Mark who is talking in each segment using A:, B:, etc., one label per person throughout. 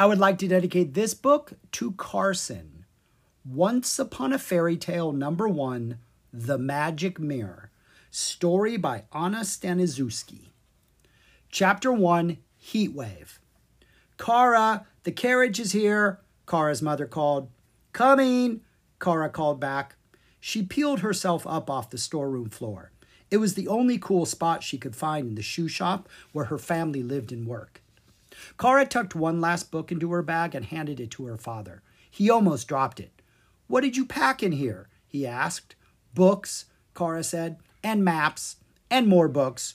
A: I would like to dedicate this book to Carson. Once Upon a Fairy Tale, number one, The Magic Mirror. Story by Anna Staniszewski. Chapter 1 Heat Wave. Kara, the carriage is here, Kara's mother called. Coming, Kara called back. She peeled herself up off the storeroom floor. It was the only cool spot she could find in the shoe shop where her family lived and worked. Kara tucked one last book into her bag and handed it to her father. He almost dropped it. What did you pack in here? he asked. Books, Kara said, and maps, and more books.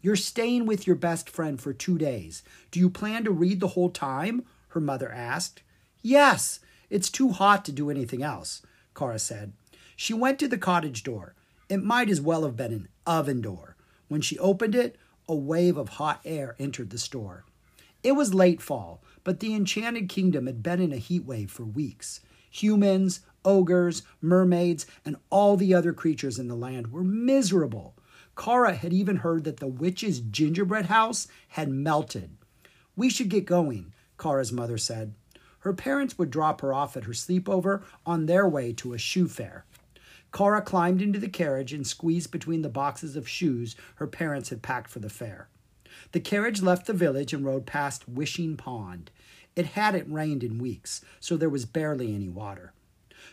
A: You're staying with your best friend for two days. Do you plan to read the whole time? her mother asked. Yes, it's too hot to do anything else, Kara said. She went to the cottage door. It might as well have been an oven door. When she opened it, a wave of hot air entered the store. It was late fall, but the Enchanted Kingdom had been in a heat wave for weeks. Humans, ogres, mermaids, and all the other creatures in the land were miserable. Kara had even heard that the witch's gingerbread house had melted. We should get going, Kara's mother said. Her parents would drop her off at her sleepover on their way to a shoe fair. Kara climbed into the carriage and squeezed between the boxes of shoes her parents had packed for the fair. The carriage left the village and rode past Wishing Pond. It hadn't rained in weeks, so there was barely any water.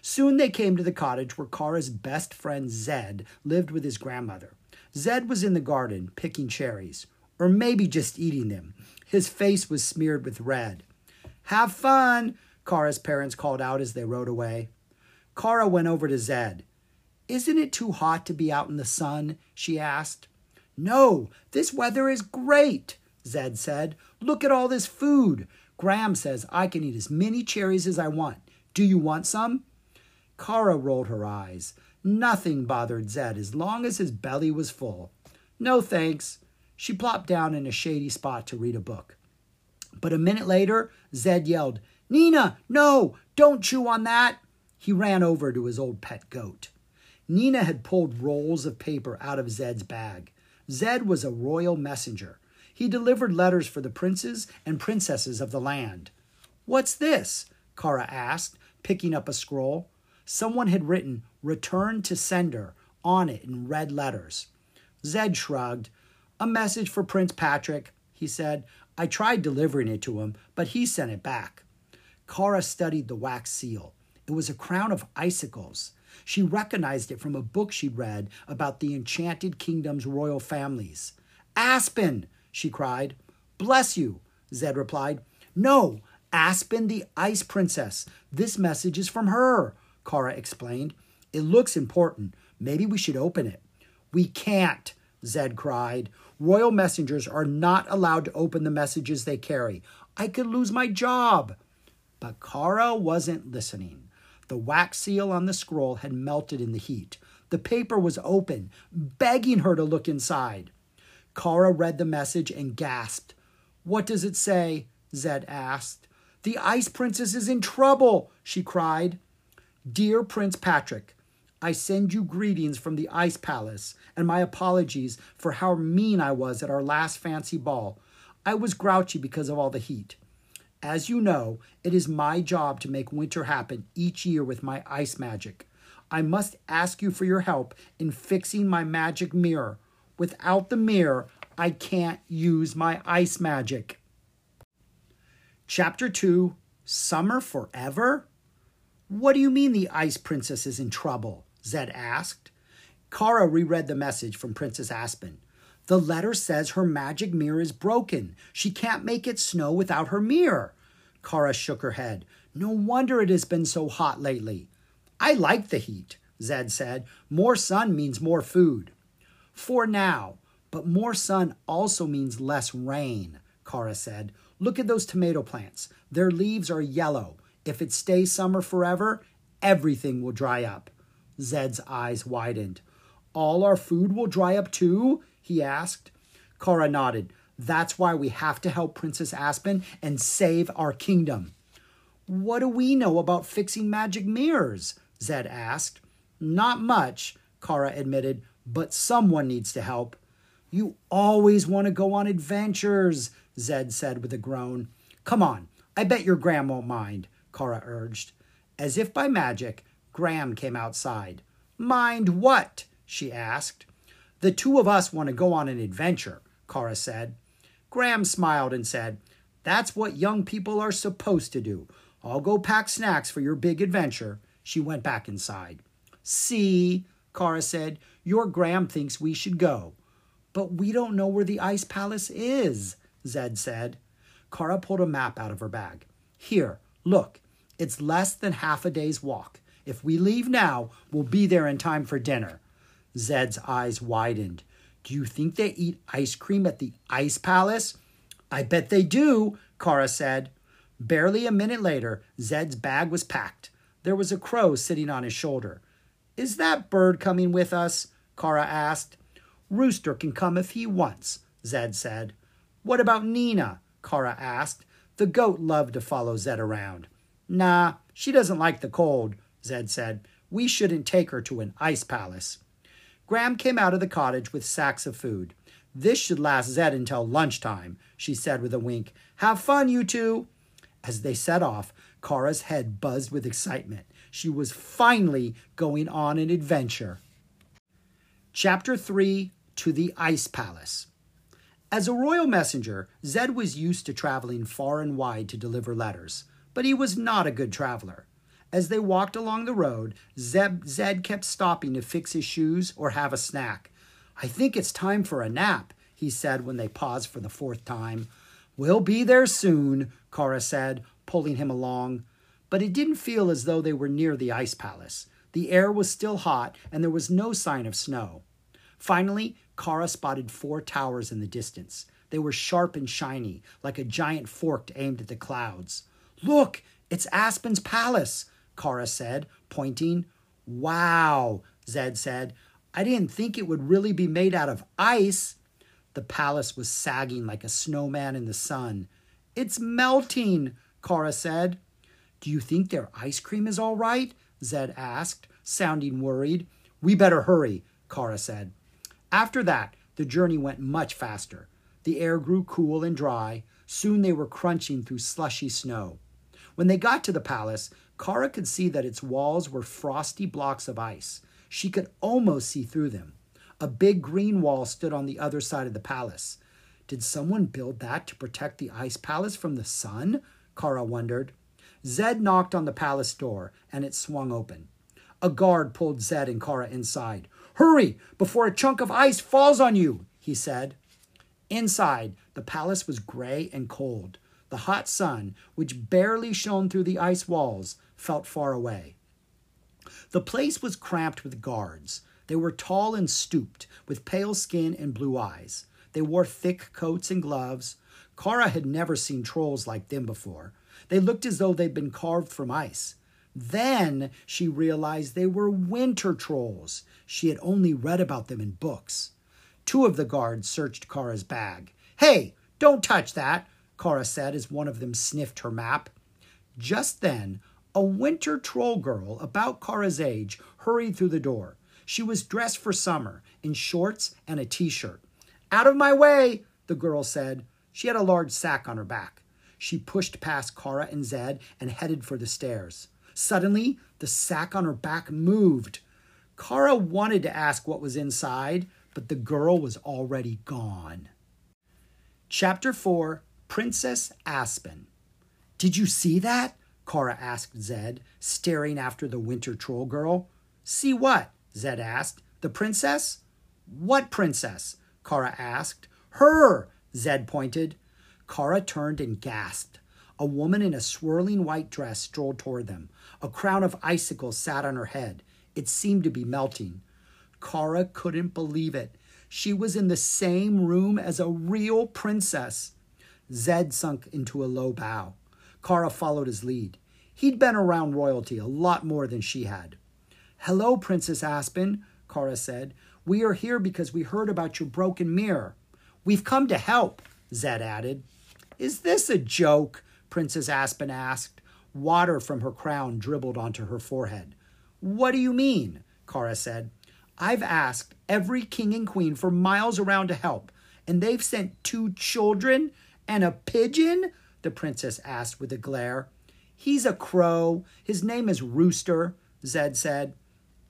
A: Soon they came to the cottage where Kara's best friend Zed lived with his grandmother. Zed was in the garden picking cherries, or maybe just eating them. His face was smeared with red. Have fun, Kara's parents called out as they rode away. Kara went over to Zed. Isn't it too hot to be out in the sun? she asked. No, this weather is great, Zed said. Look at all this food. Gram says I can eat as many cherries as I want. Do you want some? Kara rolled her eyes. Nothing bothered Zed as long as his belly was full. No thanks. She plopped down in a shady spot to read a book. But a minute later, Zed yelled, Nina, no, don't chew on that. He ran over to his old pet goat. Nina had pulled rolls of paper out of Zed's bag. Zed was a royal messenger. He delivered letters for the princes and princesses of the land. What's this? Kara asked, picking up a scroll. Someone had written, Return to sender, on it in red letters. Zed shrugged. A message for Prince Patrick, he said. I tried delivering it to him, but he sent it back. Kara studied the wax seal. It was a crown of icicles. She recognized it from a book she'd read about the Enchanted Kingdom's royal families. Aspen, she cried. Bless you, Zed replied. No, Aspen the Ice Princess. This message is from her, Kara explained. It looks important. Maybe we should open it. We can't, Zed cried. Royal messengers are not allowed to open the messages they carry. I could lose my job. But Kara wasn't listening. The wax seal on the scroll had melted in the heat. The paper was open, begging her to look inside. Kara read the message and gasped. What does it say? Zed asked. The Ice Princess is in trouble, she cried. Dear Prince Patrick, I send you greetings from the Ice Palace and my apologies for how mean I was at our last fancy ball. I was grouchy because of all the heat. As you know, it is my job to make winter happen each year with my ice magic. I must ask you for your help in fixing my magic mirror. Without the mirror, I can't use my ice magic. Chapter 2 Summer Forever? What do you mean the Ice Princess is in trouble? Zed asked. Kara reread the message from Princess Aspen. The letter says her magic mirror is broken. She can't make it snow without her mirror. Kara shook her head. No wonder it has been so hot lately. I like the heat, Zed said. More sun means more food. For now, but more sun also means less rain, Kara said. Look at those tomato plants. Their leaves are yellow. If it stays summer forever, everything will dry up. Zed's eyes widened. All our food will dry up too? He asked. Kara nodded. That's why we have to help Princess Aspen and save our kingdom. What do we know about fixing magic mirrors? Zed asked. Not much, Kara admitted, but someone needs to help. You always want to go on adventures, Zed said with a groan. Come on, I bet your Gram won't mind, Kara urged. As if by magic, Gram came outside. Mind what? she asked. The two of us want to go on an adventure, Kara said. Gram smiled and said, That's what young people are supposed to do. I'll go pack snacks for your big adventure. She went back inside. See, Kara said, your Gram thinks we should go. But we don't know where the ice palace is, Zed said. Kara pulled a map out of her bag. Here, look, it's less than half a day's walk. If we leave now, we'll be there in time for dinner. Zed's eyes widened. Do you think they eat ice cream at the ice palace? I bet they do, Kara said. Barely a minute later, Zed's bag was packed. There was a crow sitting on his shoulder. Is that bird coming with us? Kara asked. Rooster can come if he wants, Zed said. What about Nina? Kara asked. The goat loved to follow Zed around. Nah, she doesn't like the cold, Zed said. We shouldn't take her to an ice palace. Gram came out of the cottage with sacks of food. This should last Zed until lunchtime, she said with a wink. Have fun, you two. As they set off, Kara's head buzzed with excitement. She was finally going on an adventure. Chapter 3 To the Ice Palace. As a royal messenger, Zed was used to traveling far and wide to deliver letters, but he was not a good traveler. As they walked along the road, Zeb, Zed kept stopping to fix his shoes or have a snack. I think it's time for a nap, he said when they paused for the fourth time. We'll be there soon, Kara said, pulling him along. But it didn't feel as though they were near the ice palace. The air was still hot, and there was no sign of snow. Finally, Kara spotted four towers in the distance. They were sharp and shiny, like a giant fork aimed at the clouds. Look, it's Aspen's palace, Kara said, pointing. Wow, Zed said. I didn't think it would really be made out of ice. The palace was sagging like a snowman in the sun. It's melting, Kara said. Do you think their ice cream is all right? Zed asked, sounding worried. We better hurry, Kara said. After that, the journey went much faster. The air grew cool and dry. Soon they were crunching through slushy snow. When they got to the palace, Kara could see that its walls were frosty blocks of ice. She could almost see through them. A big green wall stood on the other side of the palace. Did someone build that to protect the ice palace from the sun? Kara wondered. Zed knocked on the palace door, and it swung open. A guard pulled Zed and Kara inside. Hurry, before a chunk of ice falls on you, he said. Inside, the palace was gray and cold. The hot sun, which barely shone through the ice walls, felt far away. The place was cramped with guards. They were tall and stooped, with pale skin and blue eyes. They wore thick coats and gloves. Kara had never seen trolls like them before. They looked as though they'd been carved from ice. Then she realized they were winter trolls. She had only read about them in books. Two of the guards searched Kara's bag. Hey, don't touch that, Kara said as one of them sniffed her map. Just then, a winter troll girl about Kara's age hurried through the door. She was dressed for summer in shorts and a t shirt. Out of my way, the girl said. She had a large sack on her back. She pushed past Kara and Zed and headed for the stairs. Suddenly, the sack on her back moved. Kara wanted to ask what was inside, but the girl was already gone. Chapter 4 Princess Aspen. Did you see that? Kara asked Zed, staring after the winter troll girl. See what? Zed asked. The princess? What princess? Kara asked. Her, Zed pointed. Kara turned and gasped. A woman in a swirling white dress strolled toward them. A crown of icicles sat on her head. It seemed to be melting. Kara couldn't believe it. She was in the same room as a real princess. Zed sunk into a low bow. Kara followed his lead. He'd been around royalty a lot more than she had. Hello, Princess Aspen, Kara said. We are here because we heard about your broken mirror. We've come to help, Zed added. Is this a joke? Princess Aspen asked. Water from her crown dribbled onto her forehead. What do you mean? Kara said. I've asked every king and queen for miles around to help, and they've sent two children and a pigeon the princess asked with a glare. He's a crow. His name is Rooster, Zed said.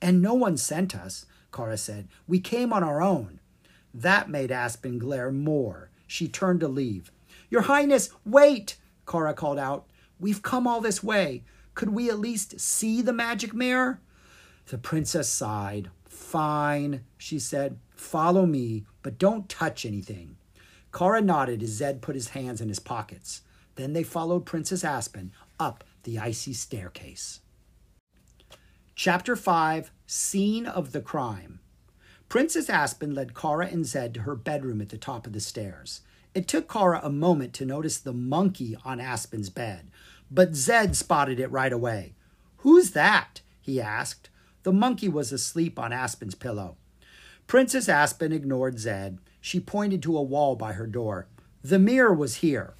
A: And no one sent us, Kara said. We came on our own. That made Aspen glare more. She turned to leave. Your Highness, wait, Kara called out. We've come all this way. Could we at least see the magic mirror? The princess sighed. Fine, she said. Follow me, but don't touch anything. Kara nodded as Zed put his hands in his pockets. Then they followed Princess Aspen up the icy staircase. Chapter 5 Scene of the Crime Princess Aspen led Kara and Zed to her bedroom at the top of the stairs. It took Kara a moment to notice the monkey on Aspen's bed, but Zed spotted it right away. Who's that? he asked. The monkey was asleep on Aspen's pillow. Princess Aspen ignored Zed. She pointed to a wall by her door. The mirror was here.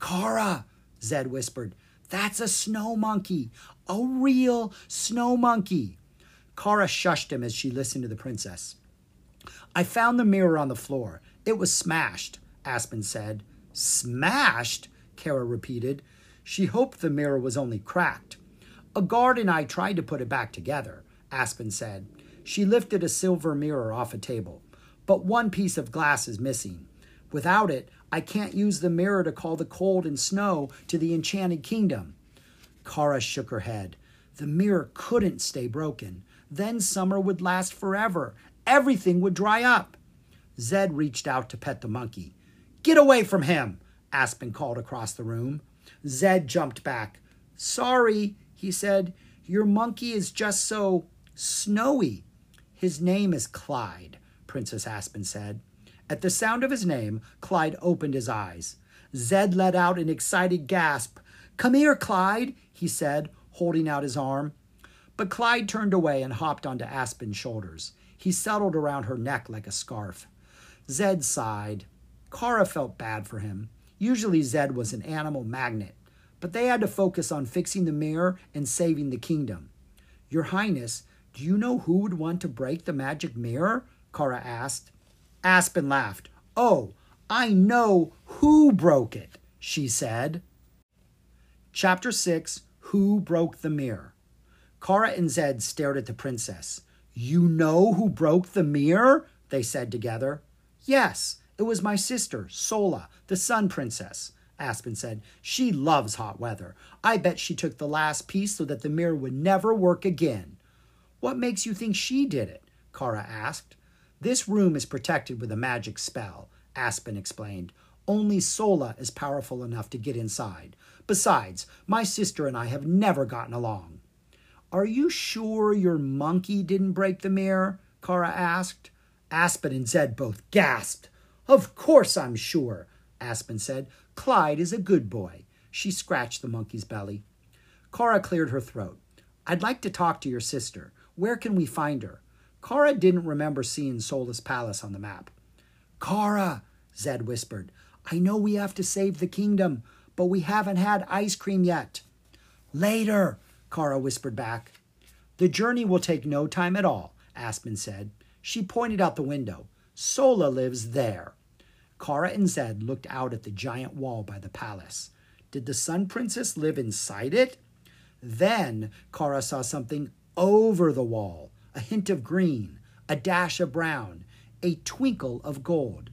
A: Kara, Zed whispered, that's a snow monkey, a real snow monkey. Kara shushed him as she listened to the princess. I found the mirror on the floor. It was smashed, Aspen said. Smashed? Kara repeated. She hoped the mirror was only cracked. A guard and I tried to put it back together, Aspen said. She lifted a silver mirror off a table. But one piece of glass is missing. Without it, I can't use the mirror to call the cold and snow to the enchanted kingdom. Kara shook her head. The mirror couldn't stay broken. Then summer would last forever. Everything would dry up. Zed reached out to pet the monkey. Get away from him, Aspen called across the room. Zed jumped back. Sorry, he said. Your monkey is just so snowy. His name is Clyde, Princess Aspen said. At the sound of his name, Clyde opened his eyes. Zed let out an excited gasp. Come here, Clyde, he said, holding out his arm. But Clyde turned away and hopped onto Aspen's shoulders. He settled around her neck like a scarf. Zed sighed. Kara felt bad for him. Usually, Zed was an animal magnet, but they had to focus on fixing the mirror and saving the kingdom. Your Highness, do you know who would want to break the magic mirror? Kara asked. Aspen laughed. Oh, I know who broke it, she said. Chapter 6 Who Broke the Mirror? Kara and Zed stared at the princess. You know who broke the mirror? They said together. Yes, it was my sister, Sola, the Sun Princess. Aspen said. She loves hot weather. I bet she took the last piece so that the mirror would never work again. What makes you think she did it? Kara asked. This room is protected with a magic spell, Aspen explained. Only Sola is powerful enough to get inside. Besides, my sister and I have never gotten along. Are you sure your monkey didn't break the mirror? Kara asked. Aspen and Zed both gasped. Of course I'm sure, Aspen said. Clyde is a good boy. She scratched the monkey's belly. Kara cleared her throat. I'd like to talk to your sister. Where can we find her? Kara didn't remember seeing Sola's palace on the map. Kara, Zed whispered, I know we have to save the kingdom, but we haven't had ice cream yet. Later, Kara whispered back. The journey will take no time at all, Aspen said. She pointed out the window. Sola lives there. Kara and Zed looked out at the giant wall by the palace. Did the Sun Princess live inside it? Then Kara saw something over the wall a hint of green, a dash of brown, a twinkle of gold.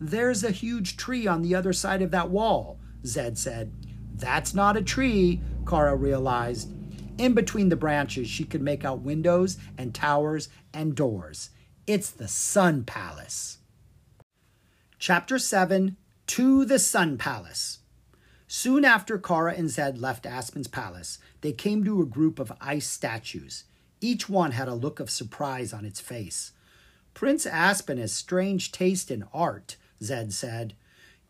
A: There's a huge tree on the other side of that wall, Zed said. That's not a tree, Kara realized. In between the branches, she could make out windows and towers and doors. It's the Sun Palace. Chapter 7 To the Sun Palace. Soon after Kara and Zed left Aspen's palace, they came to a group of ice statues. Each one had a look of surprise on its face. Prince Aspen has strange taste in art, Zed said.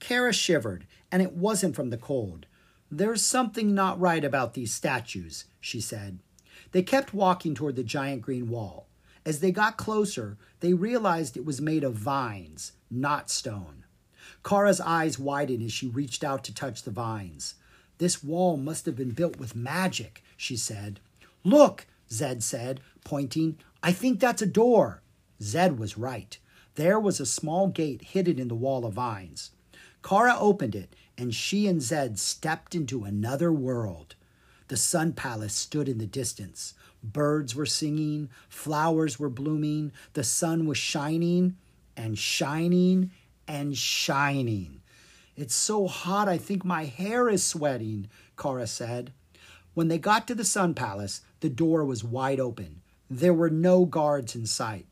A: Kara shivered, and it wasn't from the cold. There's something not right about these statues, she said. They kept walking toward the giant green wall. As they got closer, they realized it was made of vines, not stone. Kara's eyes widened as she reached out to touch the vines. This wall must have been built with magic, she said. Look, Zed said, pointing. I think that's a door. Zed was right. There was a small gate hidden in the wall of vines. Kara opened it, and she and Zed stepped into another world. The Sun Palace stood in the distance. Birds were singing, flowers were blooming, the sun was shining and shining and shining. It's so hot, I think my hair is sweating, Kara said. When they got to the Sun Palace, the door was wide open. There were no guards in sight.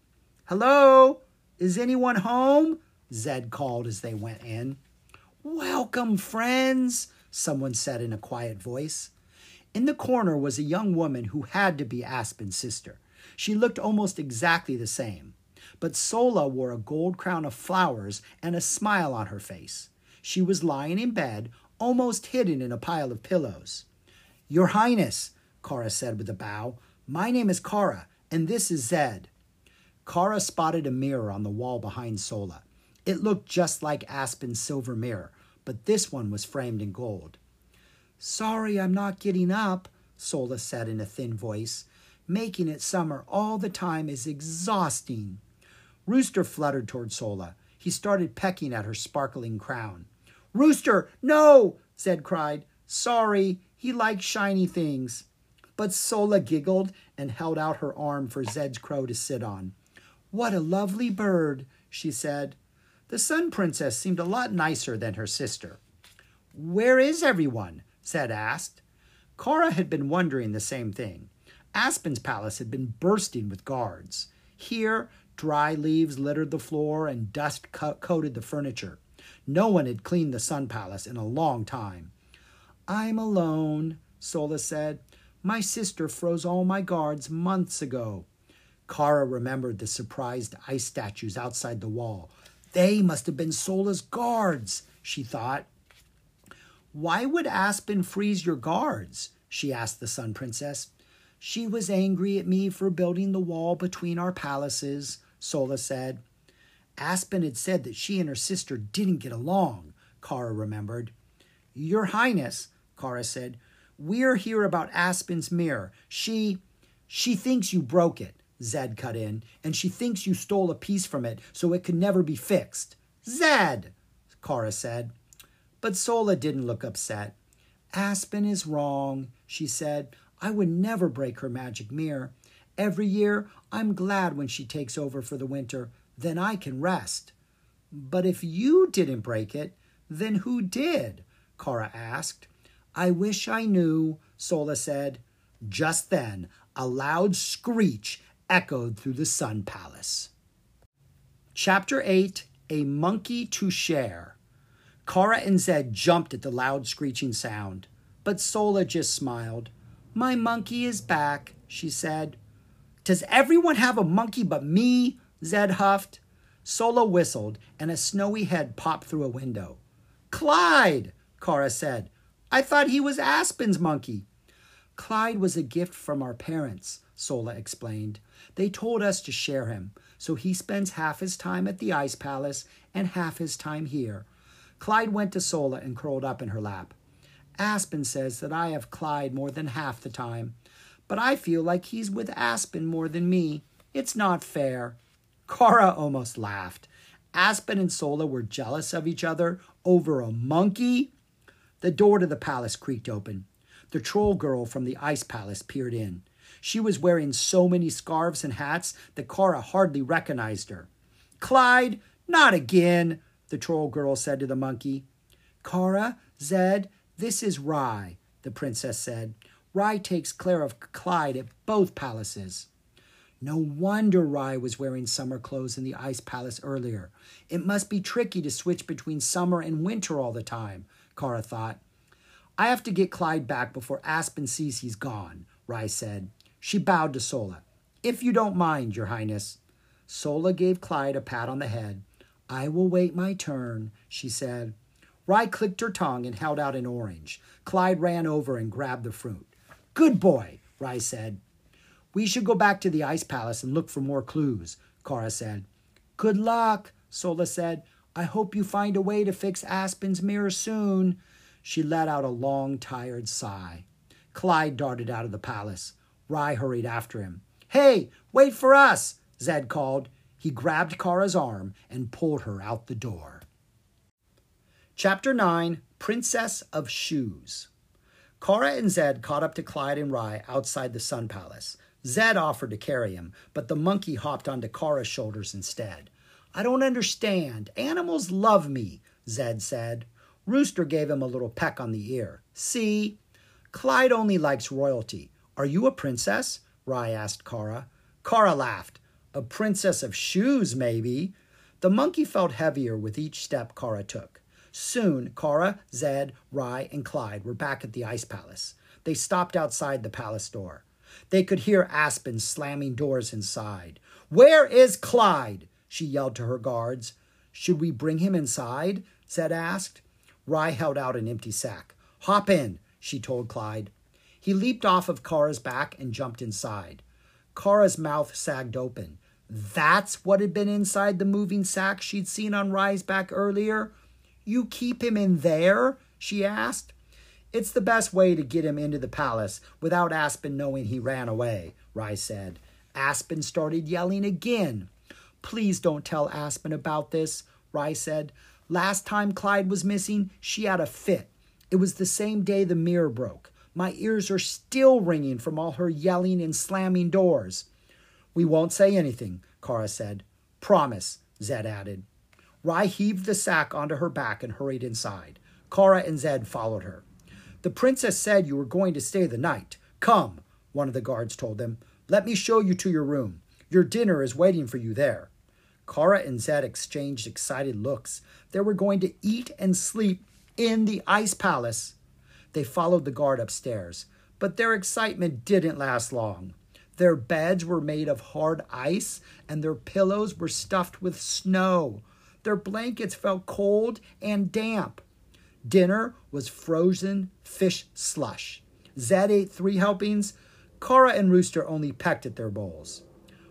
A: Hello? Is anyone home? Zed called as they went in. Welcome, friends, someone said in a quiet voice. In the corner was a young woman who had to be Aspen's sister. She looked almost exactly the same, but Sola wore a gold crown of flowers and a smile on her face. She was lying in bed, almost hidden in a pile of pillows. Your Highness, Kara said with a bow, my name is Kara, and this is Zed. Kara spotted a mirror on the wall behind Sola. It looked just like Aspen's silver mirror, but this one was framed in gold. Sorry I'm not getting up, Sola said in a thin voice. Making it summer all the time is exhausting. Rooster fluttered toward Sola. He started pecking at her sparkling crown. Rooster, no! Zed cried. Sorry, he likes shiny things. But Sola giggled and held out her arm for Zed's crow to sit on. What a lovely bird, she said. The Sun Princess seemed a lot nicer than her sister. Where is everyone? Zed asked. Kara had been wondering the same thing. Aspen's palace had been bursting with guards. Here, dry leaves littered the floor and dust co- coated the furniture. No one had cleaned the Sun Palace in a long time. I'm alone, Sola said. My sister froze all my guards months ago. Kara remembered the surprised ice statues outside the wall. They must have been Sola's guards, she thought. Why would Aspen freeze your guards? she asked the Sun Princess. She was angry at me for building the wall between our palaces, Sola said. Aspen had said that she and her sister didn't get along, Kara remembered. Your Highness, Kara said, we're here about Aspen's mirror. She she thinks you broke it, Zed cut in, and she thinks you stole a piece from it so it could never be fixed. Zed, Kara said. But Sola didn't look upset. Aspen is wrong, she said. I would never break her magic mirror. Every year, I'm glad when she takes over for the winter. Then I can rest. But if you didn't break it, then who did? Kara asked. I wish I knew, Sola said. Just then, a loud screech echoed through the Sun Palace. Chapter 8 A Monkey to Share. Kara and Zed jumped at the loud screeching sound, but Sola just smiled. My monkey is back, she said. Does everyone have a monkey but me? Zed huffed. Sola whistled, and a snowy head popped through a window. Clyde, Kara said. I thought he was Aspen's monkey. Clyde was a gift from our parents, Sola explained. They told us to share him, so he spends half his time at the Ice Palace and half his time here. Clyde went to Sola and curled up in her lap. Aspen says that I have Clyde more than half the time, but I feel like he's with Aspen more than me. It's not fair. Kara almost laughed. Aspen and Sola were jealous of each other over a monkey. The door to the palace creaked open. The troll girl from the ice palace peered in. She was wearing so many scarves and hats that Kara hardly recognized her. Clyde, not again, the troll girl said to the monkey. Kara, Zed, this is Rye, the princess said. Rye takes care of Clyde at both palaces. No wonder Rye was wearing summer clothes in the ice palace earlier. It must be tricky to switch between summer and winter all the time, Kara thought. I have to get Clyde back before Aspen sees he's gone, Rye said. She bowed to Sola. If you don't mind, Your Highness. Sola gave Clyde a pat on the head. I will wait my turn, she said. Rye clicked her tongue and held out an orange. Clyde ran over and grabbed the fruit. Good boy, Rye said. We should go back to the ice palace and look for more clues, Kara said. Good luck, Sola said. I hope you find a way to fix Aspen's mirror soon. She let out a long, tired sigh. Clyde darted out of the palace. Rye hurried after him. Hey, wait for us, Zed called. He grabbed Kara's arm and pulled her out the door. Chapter 9 Princess of Shoes. Kara and Zed caught up to Clyde and Rye outside the Sun Palace. Zed offered to carry him, but the monkey hopped onto Kara's shoulders instead. I don't understand. Animals love me, Zed said. Rooster gave him a little peck on the ear. See? Clyde only likes royalty. Are you a princess? Rye asked Kara. Kara laughed. A princess of shoes, maybe. The monkey felt heavier with each step Kara took. Soon, Kara, Zed, Rye, and Clyde were back at the Ice Palace. They stopped outside the palace door. They could hear Aspen slamming doors inside. Where is Clyde? She yelled to her guards. Should we bring him inside? Zed asked. Rye held out an empty sack. Hop in, she told Clyde. He leaped off of Kara's back and jumped inside. Kara's mouth sagged open. That's what had been inside the moving sack she'd seen on Rye's back earlier? You keep him in there? she asked. It's the best way to get him into the palace without Aspen knowing he ran away, Rye said. Aspen started yelling again. Please don't tell Aspen about this, Rye said. Last time Clyde was missing, she had a fit. It was the same day the mirror broke. My ears are still ringing from all her yelling and slamming doors. We won't say anything, Kara said. Promise, Zed added. Rye heaved the sack onto her back and hurried inside. Kara and Zed followed her. The princess said you were going to stay the night. Come, one of the guards told them. Let me show you to your room. Your dinner is waiting for you there. Cora and Zed exchanged excited looks. They were going to eat and sleep in the ice palace. They followed the guard upstairs, but their excitement didn't last long. Their beds were made of hard ice, and their pillows were stuffed with snow. Their blankets felt cold and damp. Dinner was frozen fish slush. Zed ate three helpings. Kara and Rooster only pecked at their bowls.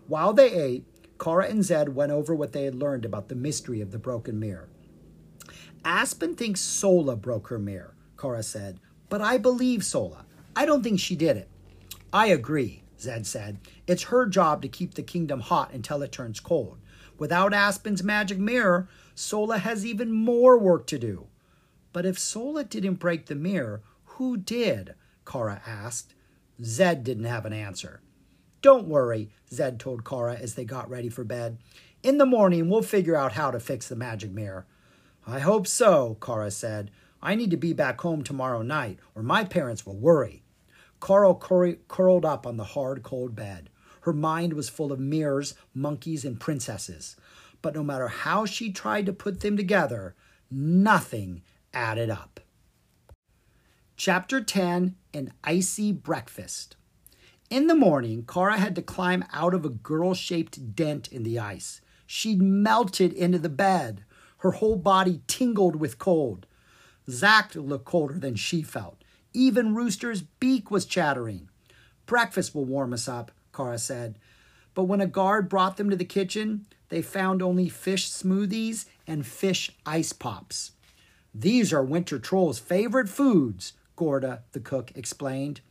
A: While they ate, Cora and Zed went over what they had learned about the mystery of the broken mirror. Aspen thinks Sola broke her mirror, Cora said, but I believe Sola. I don't think she did it. I agree, Zed said. It's her job to keep the kingdom hot until it turns cold. Without Aspen's magic mirror, Sola has even more work to do. But if Sola didn't break the mirror, who did? Kara asked. Zed didn't have an answer. Don't worry, Zed told Kara as they got ready for bed. In the morning, we'll figure out how to fix the magic mirror. I hope so, Kara said. I need to be back home tomorrow night, or my parents will worry. Cora curled up on the hard, cold bed. Her mind was full of mirrors, monkeys, and princesses. But no matter how she tried to put them together, nothing added up. Chapter 10 An Icy Breakfast. In the morning, Kara had to climb out of a girl shaped dent in the ice. She'd melted into the bed. Her whole body tingled with cold. Zack looked colder than she felt. Even Rooster's beak was chattering. Breakfast will warm us up, Kara said. But when a guard brought them to the kitchen, they found only fish smoothies and fish ice pops. These are Winter Troll's favorite foods, Gorda, the cook, explained.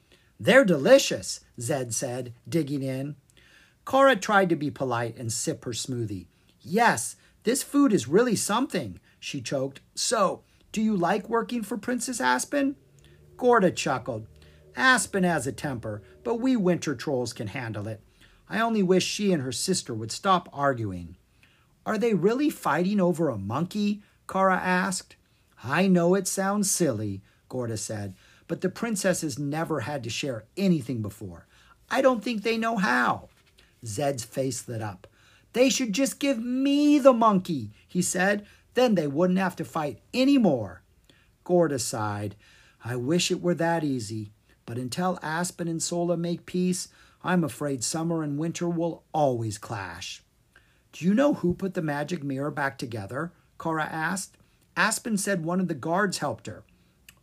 A: They're delicious, Zed said, digging in. Cora tried to be polite and sip her smoothie. Yes, this food is really something, she choked. So, do you like working for Princess Aspen? Gorda chuckled. Aspen has a temper, but we winter trolls can handle it. I only wish she and her sister would stop arguing. Are they really fighting over a monkey? Kara asked. I know it sounds silly, Gorda said, but the princesses never had to share anything before. I don't think they know how. Zed's face lit up. They should just give me the monkey, he said. Then they wouldn't have to fight any more. Gorda sighed. I wish it were that easy. But until Aspen and Sola make peace, I'm afraid summer and winter will always clash. Do you know who put the magic mirror back together? Kara asked. Aspen said one of the guards helped her.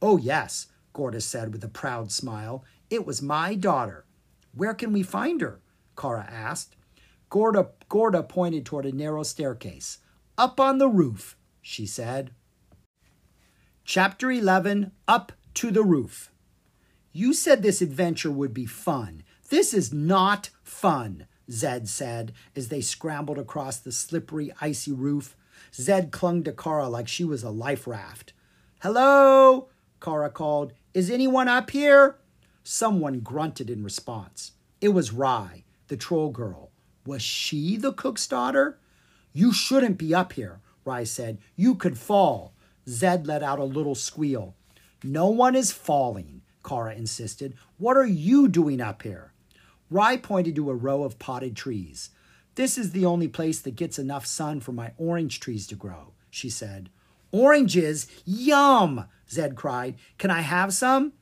A: Oh, yes, Gorda said with a proud smile. It was my daughter. Where can we find her? Kara asked. Gorda, Gorda pointed toward a narrow staircase. Up on the roof, she said. Chapter 11 Up to the Roof. You said this adventure would be fun. This is not fun, Zed said as they scrambled across the slippery, icy roof. Zed clung to Kara like she was a life raft. Hello? Kara called. Is anyone up here? Someone grunted in response. It was Rye, the troll girl. Was she the cook's daughter? You shouldn't be up here, Rye said. You could fall. Zed let out a little squeal. No one is falling, Kara insisted. What are you doing up here? Rye pointed to a row of potted trees. This is the only place that gets enough sun for my orange trees to grow, she said. Oranges? Yum! Zed cried. Can I have some?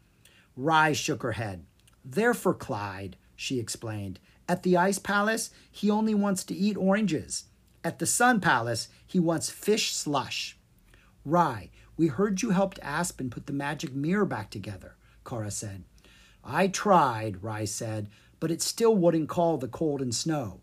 A: Rye shook her head. They're for Clyde, she explained. At the Ice Palace, he only wants to eat oranges. At the Sun Palace, he wants fish slush. Rye, we heard you helped Aspen put the magic mirror back together, Kara said. I tried, Rye said, but it still wouldn't call the cold and snow.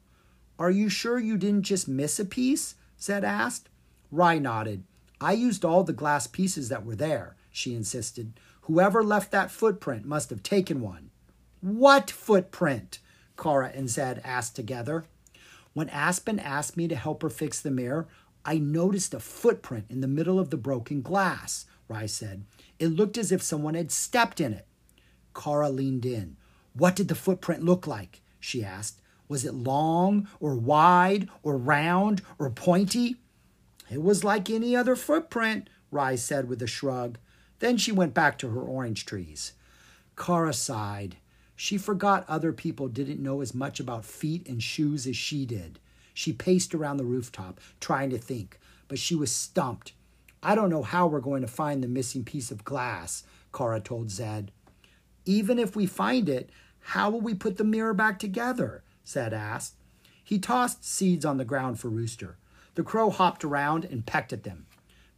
A: Are you sure you didn't just miss a piece? Zed asked. Rye nodded. I used all the glass pieces that were there, she insisted. Whoever left that footprint must have taken one. What footprint? Kara and Zed asked together. When Aspen asked me to help her fix the mirror, I noticed a footprint in the middle of the broken glass, Rye said. It looked as if someone had stepped in it. Kara leaned in. What did the footprint look like? she asked. Was it long or wide or round or pointy? It was like any other footprint, Rye said with a shrug. Then she went back to her orange trees. Kara sighed. She forgot other people didn't know as much about feet and shoes as she did. She paced around the rooftop, trying to think, but she was stumped. I don't know how we're going to find the missing piece of glass, Kara told Zed. Even if we find it, how will we put the mirror back together? Zed asked. He tossed seeds on the ground for Rooster. The crow hopped around and pecked at them.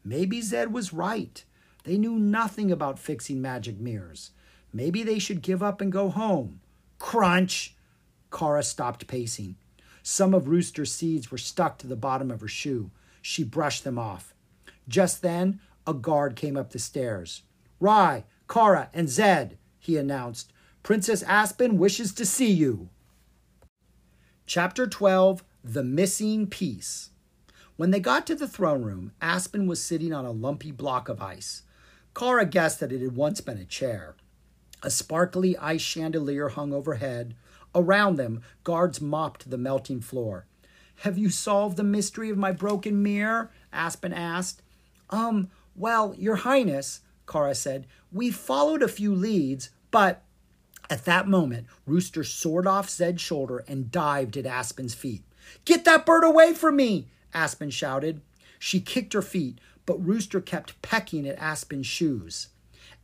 A: Maybe Zed was right. They knew nothing about fixing magic mirrors. Maybe they should give up and go home. Crunch! Kara stopped pacing. Some of Rooster's seeds were stuck to the bottom of her shoe. She brushed them off. Just then, a guard came up the stairs. Rye, Kara, and Zed, he announced. Princess Aspen wishes to see you. Chapter 12 The Missing Piece. When they got to the throne room, Aspen was sitting on a lumpy block of ice. Kara guessed that it had once been a chair. A sparkly ice chandelier hung overhead. Around them, guards mopped the melting floor. Have you solved the mystery of my broken mirror? Aspen asked. Um, well, Your Highness, Kara said, we followed a few leads, but at that moment, Rooster soared off Zed's shoulder and dived at Aspen's feet. Get that bird away from me! Aspen shouted. She kicked her feet, but Rooster kept pecking at Aspen's shoes.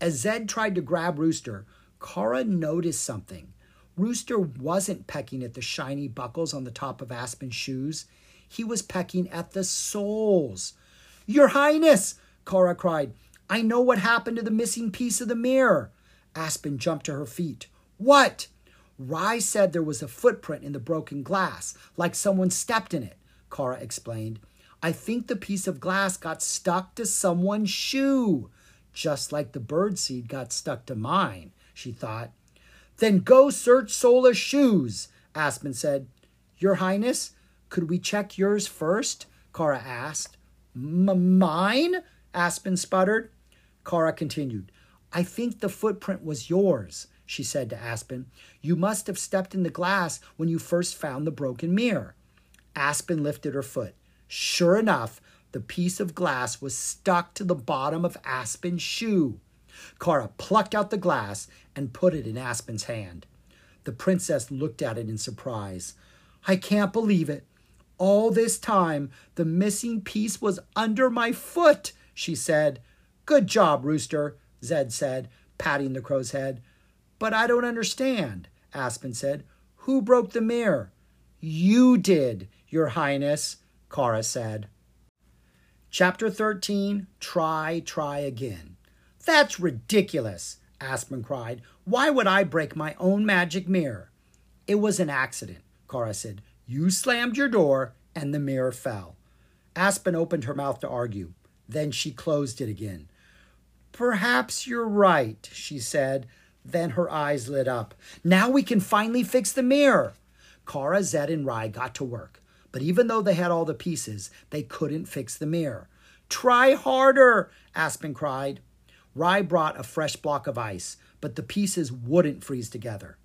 A: As Zed tried to grab Rooster, Kara noticed something. Rooster wasn't pecking at the shiny buckles on the top of Aspen's shoes. He was pecking at the soles. Your Highness, Kara cried, I know what happened to the missing piece of the mirror. Aspen jumped to her feet. What? Rye said there was a footprint in the broken glass, like someone stepped in it. Kara explained. I think the piece of glass got stuck to someone's shoe, just like the bird seed got stuck to mine, she thought. Then go search Sola's shoes, Aspen said. Your Highness, could we check yours first? Kara asked. Mine? Aspen sputtered. Kara continued. I think the footprint was yours, she said to Aspen. You must have stepped in the glass when you first found the broken mirror. Aspen lifted her foot. Sure enough, the piece of glass was stuck to the bottom of Aspen's shoe. Kara plucked out the glass and put it in Aspen's hand. The princess looked at it in surprise. I can't believe it. All this time, the missing piece was under my foot, she said. Good job, Rooster, Zed said, patting the crow's head. But I don't understand, Aspen said. Who broke the mirror? You did, your Highness, Kara said. Chapter 13 Try, Try Again. That's ridiculous, Aspen cried. Why would I break my own magic mirror? It was an accident, Kara said. You slammed your door and the mirror fell. Aspen opened her mouth to argue. Then she closed it again. Perhaps you're right, she said. Then her eyes lit up. Now we can finally fix the mirror. Kara, Zed, and Rye got to work. But even though they had all the pieces, they couldn't fix the mirror. Try harder, Aspen cried. Rye brought a fresh block of ice, but the pieces wouldn't freeze together.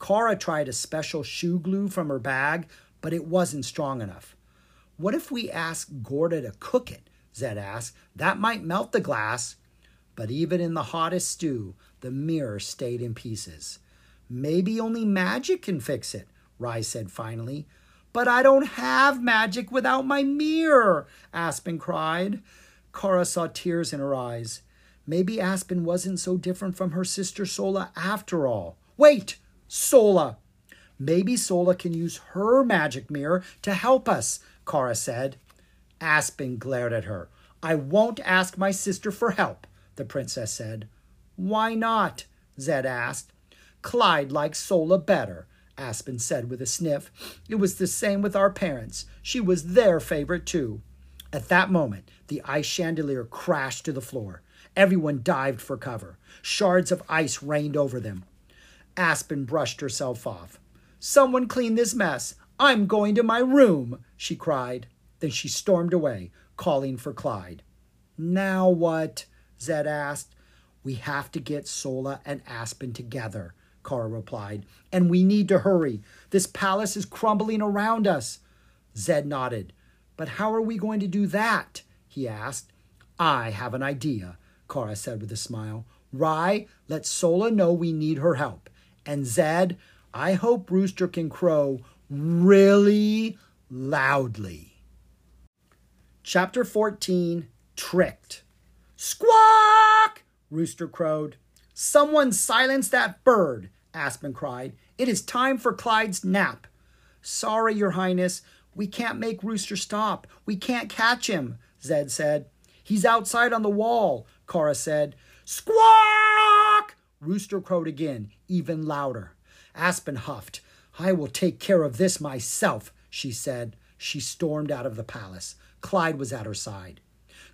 A: Kara tried a special shoe glue from her bag, but it wasn't strong enough. What if we ask Gorda to cook it? Zed asked. That might melt the glass. But even in the hottest stew, the mirror stayed in pieces. Maybe only magic can fix it, Rye said finally. But I don't have magic without my mirror, Aspen cried. Kara saw tears in her eyes. Maybe Aspen wasn't so different from her sister Sola after all. Wait, Sola! Maybe Sola can use her magic mirror to help us, Kara said. Aspen glared at her. I won't ask my sister for help, the princess said. Why not? Zed asked. Clyde likes Sola better, Aspen said with a sniff. It was the same with our parents. She was their favorite, too. At that moment, the ice chandelier crashed to the floor. Everyone dived for cover. Shards of ice rained over them. Aspen brushed herself off. Someone clean this mess. I'm going to my room, she cried. Then she stormed away, calling for Clyde. Now what? Zed asked. We have to get Sola and Aspen together, Kara replied. And we need to hurry. This palace is crumbling around us. Zed nodded. But how are we going to do that? he asked. I have an idea, Kara said with a smile. Rye, let Sola know we need her help. And Zed, I hope Rooster can crow really loudly. Chapter 14 Tricked. Squawk! Rooster crowed. Someone silence that bird, Aspen cried. It is time for Clyde's nap. Sorry, Your Highness. We can't make Rooster stop. We can't catch him, Zed said. He's outside on the wall, Kara said. Squawk! Rooster crowed again, even louder. Aspen huffed. I will take care of this myself, she said. She stormed out of the palace. Clyde was at her side.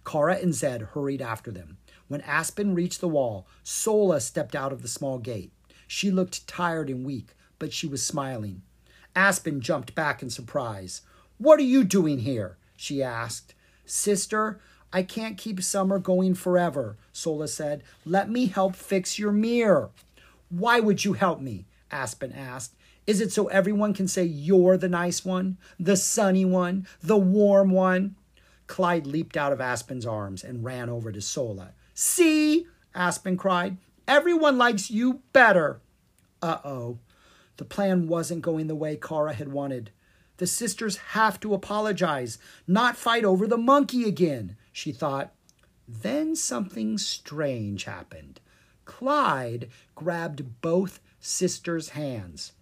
A: Kara and Zed hurried after them. When Aspen reached the wall, Sola stepped out of the small gate. She looked tired and weak, but she was smiling. Aspen jumped back in surprise. What are you doing here? she asked. Sister, I can't keep summer going forever, Sola said. Let me help fix your mirror. Why would you help me? Aspen asked. Is it so everyone can say you're the nice one, the sunny one, the warm one? Clyde leaped out of Aspen's arms and ran over to Sola. See, Aspen cried, everyone likes you better. Uh oh. The plan wasn't going the way Kara had wanted. The sisters have to apologize, not fight over the monkey again, she thought. Then something strange happened. Clyde grabbed both sisters' hands.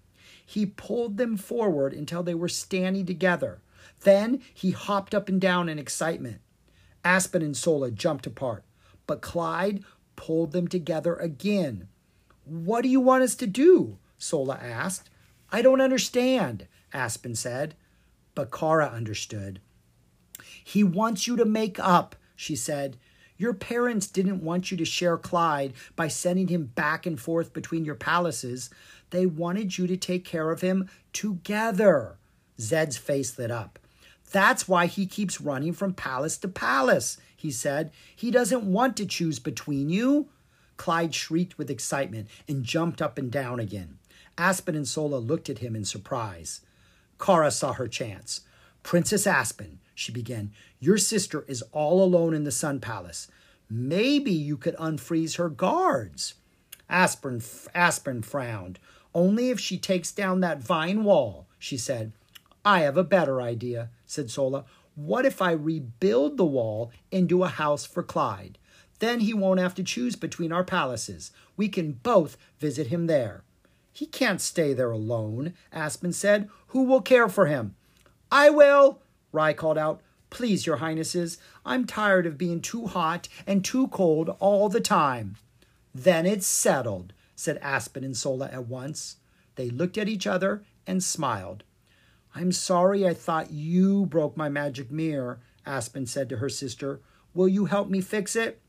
A: He pulled them forward until they were standing together. Then he hopped up and down in excitement. Aspen and Sola jumped apart, but Clyde pulled them together again. What do you want us to do? Sola asked. I don't understand, Aspen said. But Kara understood. He wants you to make up, she said. Your parents didn't want you to share Clyde by sending him back and forth between your palaces. They wanted you to take care of him together. Zed's face lit up. That's why he keeps running from palace to palace, he said. He doesn't want to choose between you. Clyde shrieked with excitement and jumped up and down again. Aspen and Sola looked at him in surprise. Kara saw her chance. Princess Aspen, she began, your sister is all alone in the Sun Palace. Maybe you could unfreeze her guards. Aspen, Aspen frowned. Only if she takes down that vine wall, she said. I have a better idea, said Sola. What if I rebuild the wall into a house for Clyde? Then he won't have to choose between our palaces. We can both visit him there. He can't stay there alone, Aspen said. Who will care for him? I will, Rye called out. Please, your highnesses, I'm tired of being too hot and too cold all the time. Then it's settled, said Aspen and Sola at once. They looked at each other and smiled. I'm sorry I thought you broke my magic mirror, Aspen said to her sister. Will you help me fix it?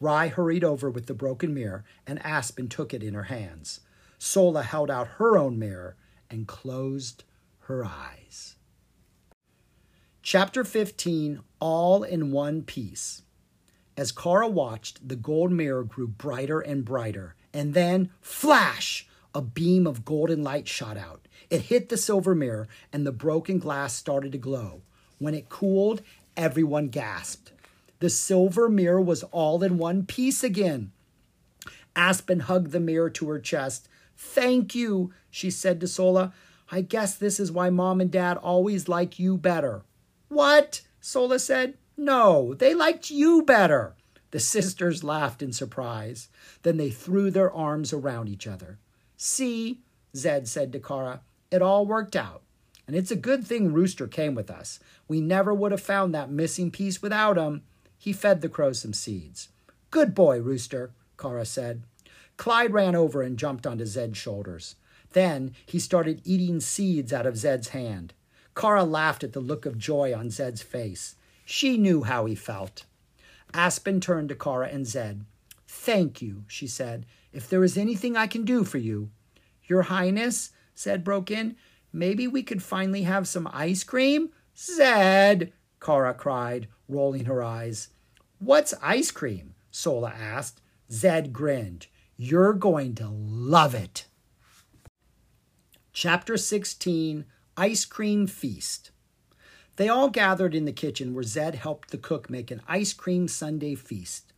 A: Rye hurried over with the broken mirror, and Aspen took it in her hands. Sola held out her own mirror and closed her eyes. Chapter 15 all in one piece. As Kara watched, the gold mirror grew brighter and brighter, and then, flash! A beam of golden light shot out. It hit the silver mirror, and the broken glass started to glow. When it cooled, everyone gasped. The silver mirror was all in one piece again. Aspen hugged the mirror to her chest. Thank you, she said to Sola. I guess this is why mom and dad always like you better. What? Sola said. No, they liked you better. The sisters laughed in surprise. Then they threw their arms around each other. See, Zed said to Kara, it all worked out. And it's a good thing Rooster came with us. We never would have found that missing piece without him. He fed the crow some seeds. Good boy, Rooster, Kara said. Clyde ran over and jumped onto Zed's shoulders. Then he started eating seeds out of Zed's hand. Kara laughed at the look of joy on Zed's face. She knew how he felt. Aspen turned to Kara and Zed. Thank you, she said. If there is anything I can do for you. Your Highness, Zed broke in, maybe we could finally have some ice cream? Zed, Kara cried, rolling her eyes. What's ice cream? Sola asked. Zed grinned. You're going to love it. Chapter 16 Ice Cream Feast. They all gathered in the kitchen where Zed helped the cook make an ice cream sundae feast.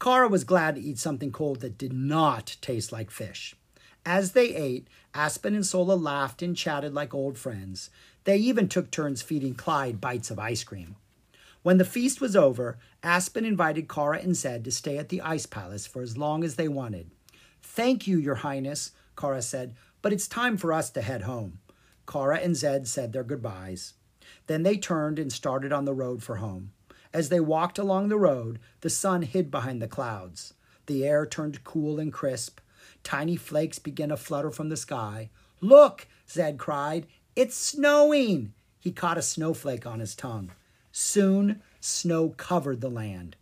A: Kara was glad to eat something cold that did not taste like fish. As they ate, Aspen and Sola laughed and chatted like old friends. They even took turns feeding Clyde bites of ice cream. When the feast was over, Aspen invited Kara and Zed to stay at the Ice Palace for as long as they wanted. Thank you, Your Highness, Kara said, but it's time for us to head home. Kara and Zed said their goodbyes. Then they turned and started on the road for home. As they walked along the road, the sun hid behind the clouds. The air turned cool and crisp. Tiny flakes began to flutter from the sky. Look, Zed cried, it's snowing. He caught a snowflake on his tongue. Soon, snow covered the land.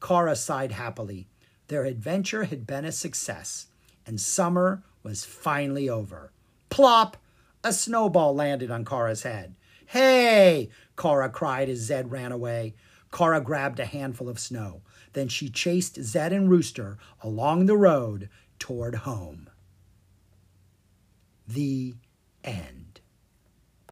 A: Kara sighed happily. Their adventure had been a success, and summer was finally over. Plop! A snowball landed on Kara's head. Hey! Kara cried as Zed ran away. Kara grabbed a handful of snow. Then she chased Zed and Rooster along the road toward home. The end.